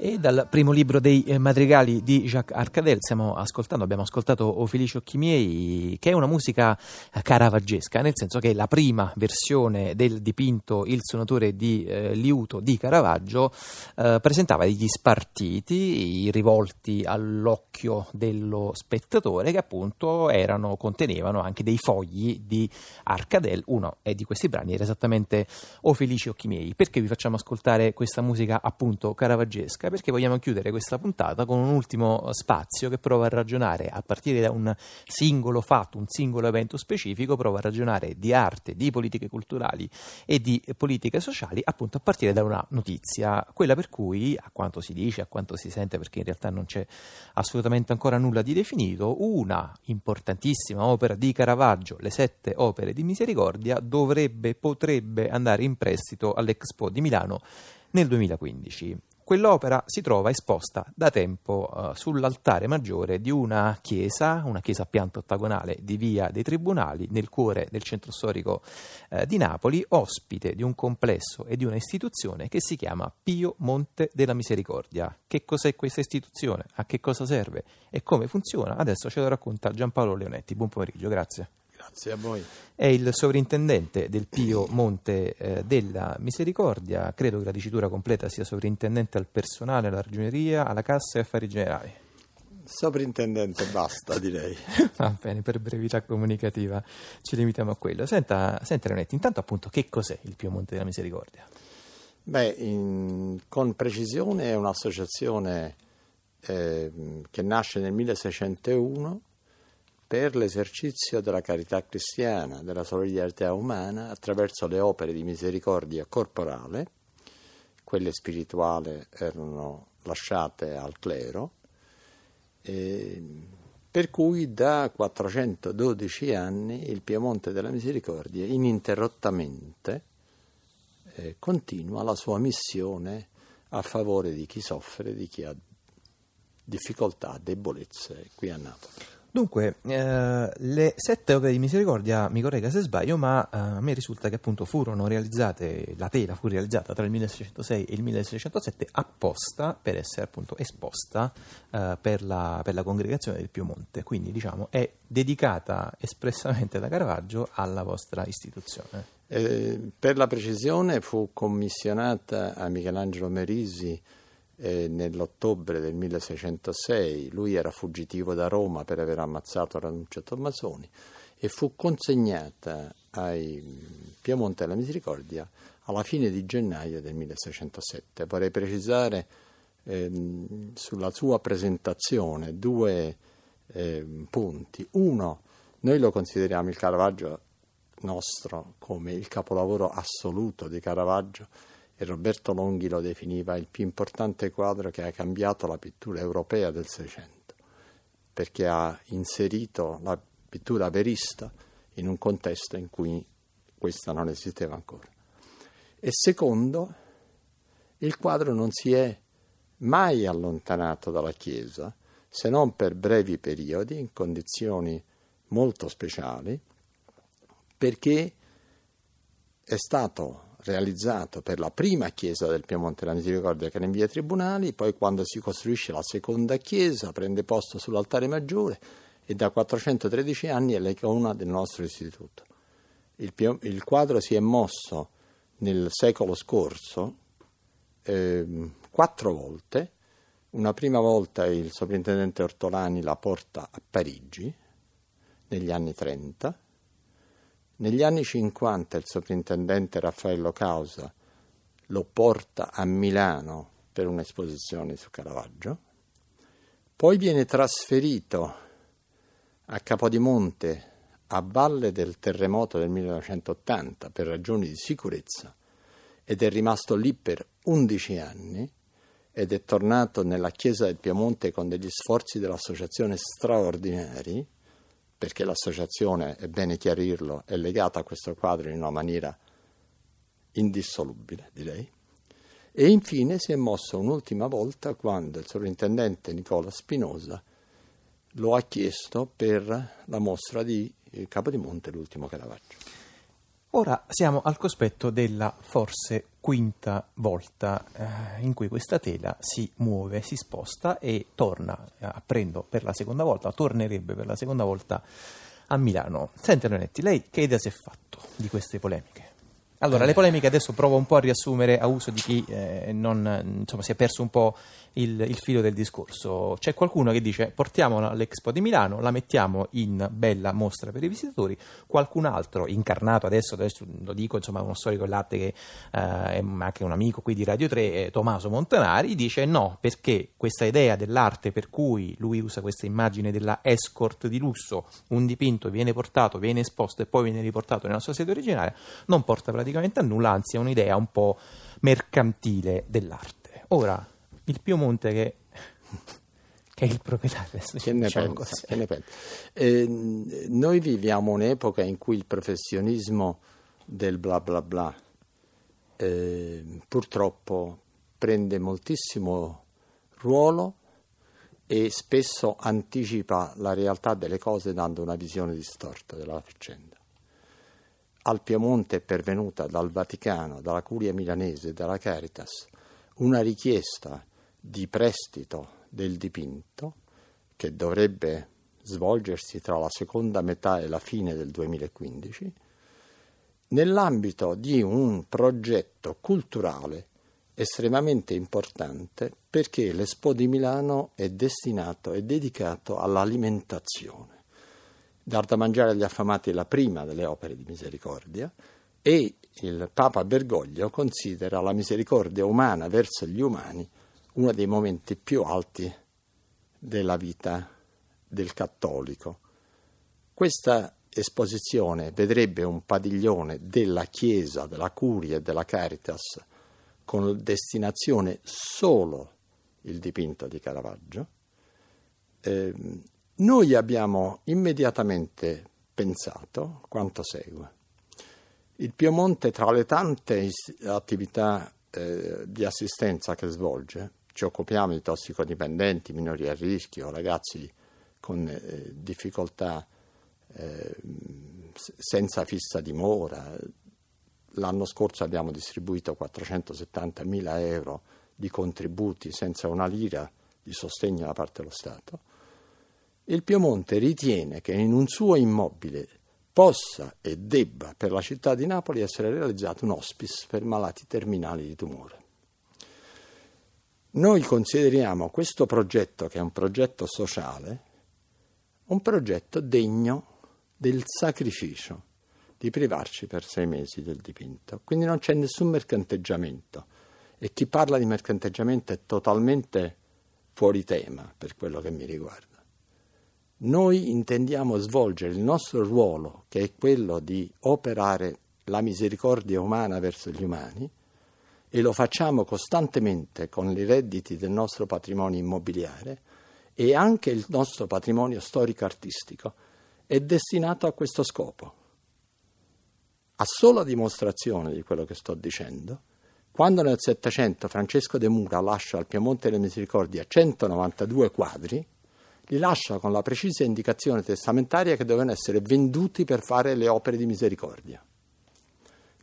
E dal primo libro dei eh, madrigali di Jacques Arcadel stiamo ascoltando, abbiamo ascoltato O Felici Occhi Miei, che è una musica eh, caravaggesca, nel senso che la prima versione del dipinto Il suonatore di eh, liuto di Caravaggio eh, presentava degli spartiti rivolti all'occhio dello spettatore che appunto erano, contenevano anche dei fogli di Arcadel. Uno di questi brani era esattamente O Felici Occhi Miei. Perché vi facciamo ascoltare questa musica appunto caravaggesca? America perché vogliamo chiudere questa puntata con un ultimo spazio che prova a ragionare a partire da un singolo fatto, un singolo evento specifico, prova a ragionare di arte, di politiche culturali e di politiche sociali appunto a partire da una notizia, quella per cui a quanto si dice, a quanto si sente perché in realtà non c'è assolutamente ancora nulla di definito, una importantissima opera di Caravaggio, le sette opere di misericordia, dovrebbe, potrebbe andare in prestito all'Expo di Milano nel 2015. Quell'opera si trova esposta da tempo uh, sull'altare maggiore di una chiesa, una chiesa a pianta ottagonale di Via dei Tribunali, nel cuore del centro storico uh, di Napoli, ospite di un complesso e di una istituzione che si chiama Pio Monte della Misericordia. Che cos'è questa istituzione? A che cosa serve? E come funziona? Adesso ce lo racconta Giampaolo Leonetti. Buon pomeriggio, grazie. Grazie a voi. È il sovrintendente del Pio Monte eh, della Misericordia, credo che la dicitura completa sia sovrintendente al personale, alla ragioneria, alla cassa e affari generali. Sovrintendente basta, direi. Va bene, per brevità comunicativa ci limitiamo a quello. Senta, senta Renetti, intanto appunto che cos'è il Pio Monte della Misericordia? Beh, in, con precisione è un'associazione eh, che nasce nel 1601 per l'esercizio della carità cristiana, della solidarietà umana attraverso le opere di misericordia corporale, quelle spirituali erano lasciate al clero, per cui da 412 anni il Piemonte della Misericordia ininterrottamente eh, continua la sua missione a favore di chi soffre, di chi ha difficoltà, debolezze qui a Napoli. Dunque, eh, le sette opere di misericordia, mi corregga se sbaglio, ma eh, a me risulta che appunto furono realizzate, la tela fu realizzata tra il 1606 e il 1607 apposta per essere appunto esposta eh, per, la, per, la, congregazione del Piemonte, quindi diciamo è dedicata espressamente da Caravaggio alla vostra istituzione. Eh, per la precisione fu commissionata a Michelangelo Merisi eh, nell'ottobre del 1606, lui era fuggitivo da Roma per aver ammazzato Ranuccio Tommasoni e fu consegnata ai Piemonte della Misericordia alla fine di gennaio del 1607. Vorrei precisare ehm, sulla sua presentazione due ehm, punti. Uno, noi lo consideriamo il Caravaggio nostro come il capolavoro assoluto di Caravaggio e Roberto Longhi lo definiva il più importante quadro che ha cambiato la pittura europea del Seicento, perché ha inserito la pittura verista in un contesto in cui questa non esisteva ancora. E secondo, il quadro non si è mai allontanato dalla Chiesa, se non per brevi periodi, in condizioni molto speciali, perché è stato realizzato per la prima chiesa del Piemonte della Misericordia che era in via Tribunali, poi quando si costruisce la seconda chiesa prende posto sull'altare maggiore e da 413 anni è l'icona del nostro istituto. Il, il, quadro si è mosso nel secolo scorso eh, quattro volte, una prima volta il sovrintendente Ortolani la porta a Parigi negli anni 30, negli anni 50 il sovrintendente Raffaello Causa lo porta a Milano per un'esposizione su Caravaggio, poi viene trasferito a Capodimonte a valle del terremoto del 1980 per ragioni di sicurezza ed è rimasto lì per 11 anni ed è tornato nella chiesa del Piemonte con degli sforzi dell'associazione straordinari perché l'associazione, è bene chiarirlo, è legata a questo quadro in una maniera indissolubile, direi. E infine si è mosso un'ultima volta quando il sovrintendente Nicola Spinosa lo ha chiesto per la mostra di Capodimonte, l'ultimo Caravaggio. Ora siamo al cospetto della forse quinta volta eh, in cui questa tela si muove, si sposta e torna, eh, apprendo per la seconda volta, tornerebbe per la seconda volta a Milano. Senti Leonetti, lei che idea si è fatto di queste polemiche? Allora, le polemiche adesso provo un po' a riassumere a uso di chi eh, non, insomma, si è perso un po' il, il, filo del discorso. C'è qualcuno che dice portiamola all'Expo di Milano, la mettiamo in bella mostra per i visitatori, qualcun altro, incarnato adesso, adesso lo dico, insomma, uno storico dell'arte che eh, è anche un amico qui di Radio 3, eh, Tommaso Montanari, dice no, perché questa idea dell'arte per cui lui usa questa immagine della escort di lusso, un dipinto viene portato, viene esposto e poi viene riportato nella sua sede originaria, non porta praticamente a nulla, anzi è un'idea un po' mercantile dell'arte. Ora, il Piemonte che, che è il proprietario. Che ne diciamo pensa? Che ne pensa? Eh, noi viviamo un'epoca in cui il professionismo del bla bla bla eh, purtroppo prende moltissimo ruolo e spesso anticipa la realtà delle cose dando una visione distorta della faccenda. Al Piemonte è pervenuta dal Vaticano, dalla Curia milanese, dalla Caritas, una richiesta di prestito del dipinto che dovrebbe svolgersi tra la seconda metà e la fine del 2015 nell'ambito di un progetto culturale estremamente importante perché l'Expo di Milano è destinato e dedicato all'alimentazione. Dar da mangiare agli affamati è la prima delle opere di misericordia e il Papa Bergoglio considera la misericordia umana verso gli umani uno dei momenti più alti della vita del cattolico. Questa esposizione vedrebbe un padiglione della Chiesa, della Curia e della Caritas con destinazione solo il dipinto di Caravaggio. Eh, noi abbiamo immediatamente pensato quanto segue. Il Piemonte, tra le tante attività eh, di assistenza che svolge, ci occupiamo di tossicodipendenti, minori a rischio, ragazzi con eh, difficoltà eh, senza fissa dimora. L'anno scorso abbiamo distribuito 470 mila euro di contributi senza una lira di sostegno da parte dello Stato. Il Piemonte ritiene che in un suo immobile possa e debba per la città di Napoli essere realizzato un hospice per malati terminali di tumore. Noi consideriamo questo progetto, che è un progetto sociale, un progetto degno del sacrificio di privarci per sei mesi del dipinto. Quindi non c'è nessun mercanteggiamento e chi parla di mercanteggiamento è totalmente fuori tema per quello che mi riguarda. Noi intendiamo svolgere il nostro ruolo, che è quello di operare la misericordia umana verso gli umani, e lo facciamo costantemente con i redditi del nostro patrimonio immobiliare e anche il nostro patrimonio storico-artistico è destinato a questo scopo. A sola dimostrazione di quello che sto dicendo, quando nel Settecento Francesco de Mura lascia al Piemonte delle Misericordia 192 quadri, li lascia con la precisa indicazione testamentaria che devono essere venduti per fare le opere di misericordia.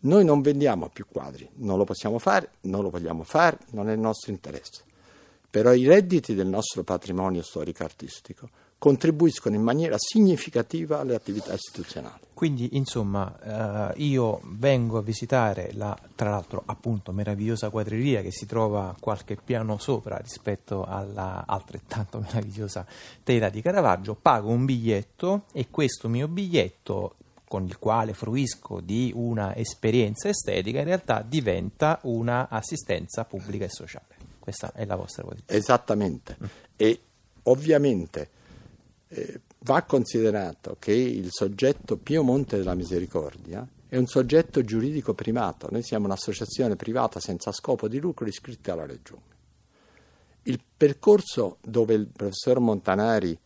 Noi non vendiamo più quadri, non lo possiamo fare, non lo vogliamo fare, non è il nostro interesse. Però i redditi del nostro patrimonio storico-artistico contribuiscono in maniera significativa alle attività istituzionali. Quindi, insomma, eh, io vengo a visitare la, tra l'altro, appunto, meravigliosa quadreria che si trova qualche piano sopra rispetto alla altrettanto meravigliosa tela di Caravaggio, pago un biglietto e questo mio biglietto con il quale fruisco di una esperienza estetica, in realtà diventa una assistenza pubblica e sociale. Questa è la vostra posizione. Esattamente. Mm. E ovviamente eh, va considerato che il soggetto Pio Monte della Misericordia è un soggetto giuridico privato. Noi siamo un'associazione privata senza scopo di lucro iscritta alla Regione. Il percorso dove il professor Montanari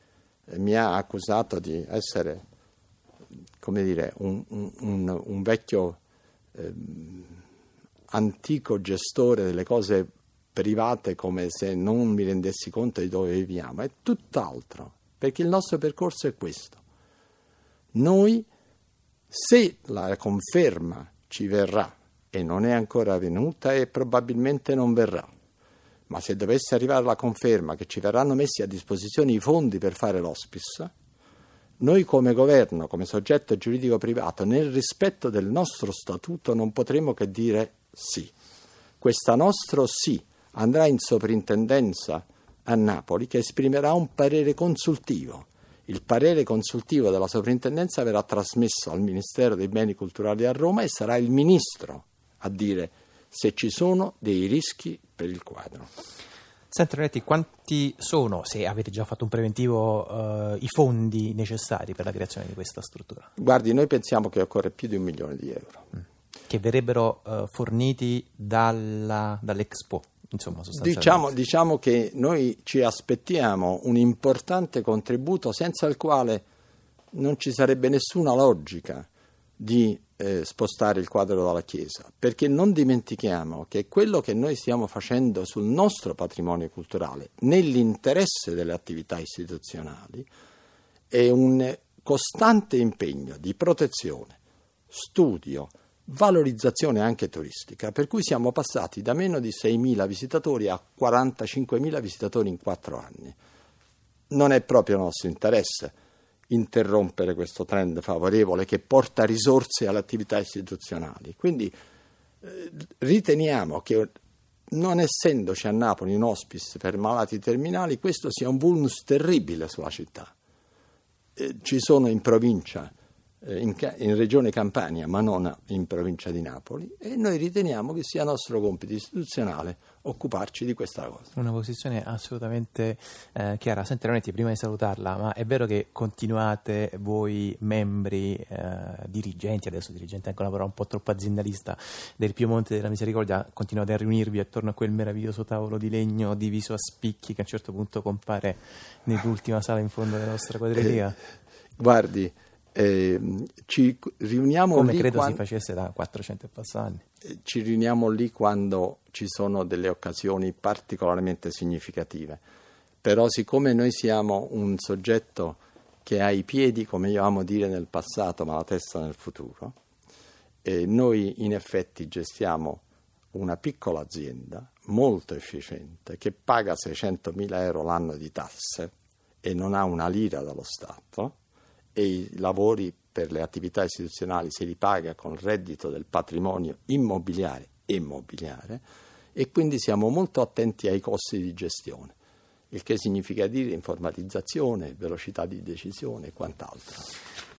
eh, mi ha accusato di essere come dire, un, un, un vecchio eh, antico gestore delle cose private come se non mi rendessi conto di dove viviamo, è tutt'altro, perché il nostro percorso è questo. Noi Se la conferma ci verrà e non è ancora venuta e probabilmente non verrà, ma se dovesse arrivare la conferma che ci verranno messi a disposizione i fondi per fare l'hospice, noi come governo, come soggetto giuridico privato, nel rispetto del nostro statuto non potremo che dire sì. Questo nostro sì andrà in soprintendenza a Napoli che esprimerà un parere consultivo. Il parere consultivo della soprintendenza verrà trasmesso al Ministero dei Beni Culturali a Roma e sarà il Ministro a dire se ci sono dei rischi per il quadro. Senta Renetti, quanti sono, se avete già fatto un preventivo, eh, i fondi necessari per la creazione di questa struttura? Guardi, noi pensiamo che occorre più di un milione di euro. Mm. Che verrebbero eh, forniti dalla, dall'Expo? Insomma, diciamo, diciamo che noi ci aspettiamo un importante contributo senza il quale non ci sarebbe nessuna logica di eh, spostare il quadro dalla Chiesa, perché non dimentichiamo che quello che noi stiamo facendo sul nostro patrimonio culturale, nell'interesse delle attività istituzionali, è un costante impegno di protezione, studio, valorizzazione anche turistica, per cui siamo passati da meno di 6.000 visitatori a 45.000 visitatori in quattro anni. Non è proprio nostro interesse interrompere questo trend favorevole che porta risorse alle attività istituzionali. Quindi eh, riteniamo che non essendoci a Napoli un hospice per malati terminali, questo sia un vulnus terribile sulla città. Eh, ci sono in provincia in, in, regione Campania, ma non in provincia di Napoli, e noi riteniamo che sia nostro compito istituzionale occuparci di questa cosa. Una posizione assolutamente eh, chiara. Senti, Lonetti, prima di salutarla, ma è vero che continuate voi membri, eh, dirigenti, adesso dirigente è anche una parola un po' troppo aziendalista, del Piemonte della Misericordia, continuate a riunirvi attorno a quel meraviglioso tavolo di legno diviso a spicchi che a un certo punto compare nell'ultima sala in fondo della nostra quadreria? Eh, guardi, eh, ci riuniamo come lì credo quando, si facesse da 400 e passa anni. Eh, ci riuniamo lì quando ci sono delle occasioni particolarmente significative. Però siccome noi siamo un soggetto che ha i piedi, come io amo dire nel passato, ma la testa nel futuro, eh, noi in effetti gestiamo una piccola azienda molto efficiente che paga 600.000 euro l'anno di tasse e non ha una lira dallo Stato e i lavori per le attività istituzionali se li paga con il reddito del patrimonio immobiliare e immobiliare e quindi siamo molto attenti ai costi di gestione, il che significa dire informatizzazione, velocità di decisione e quant'altro.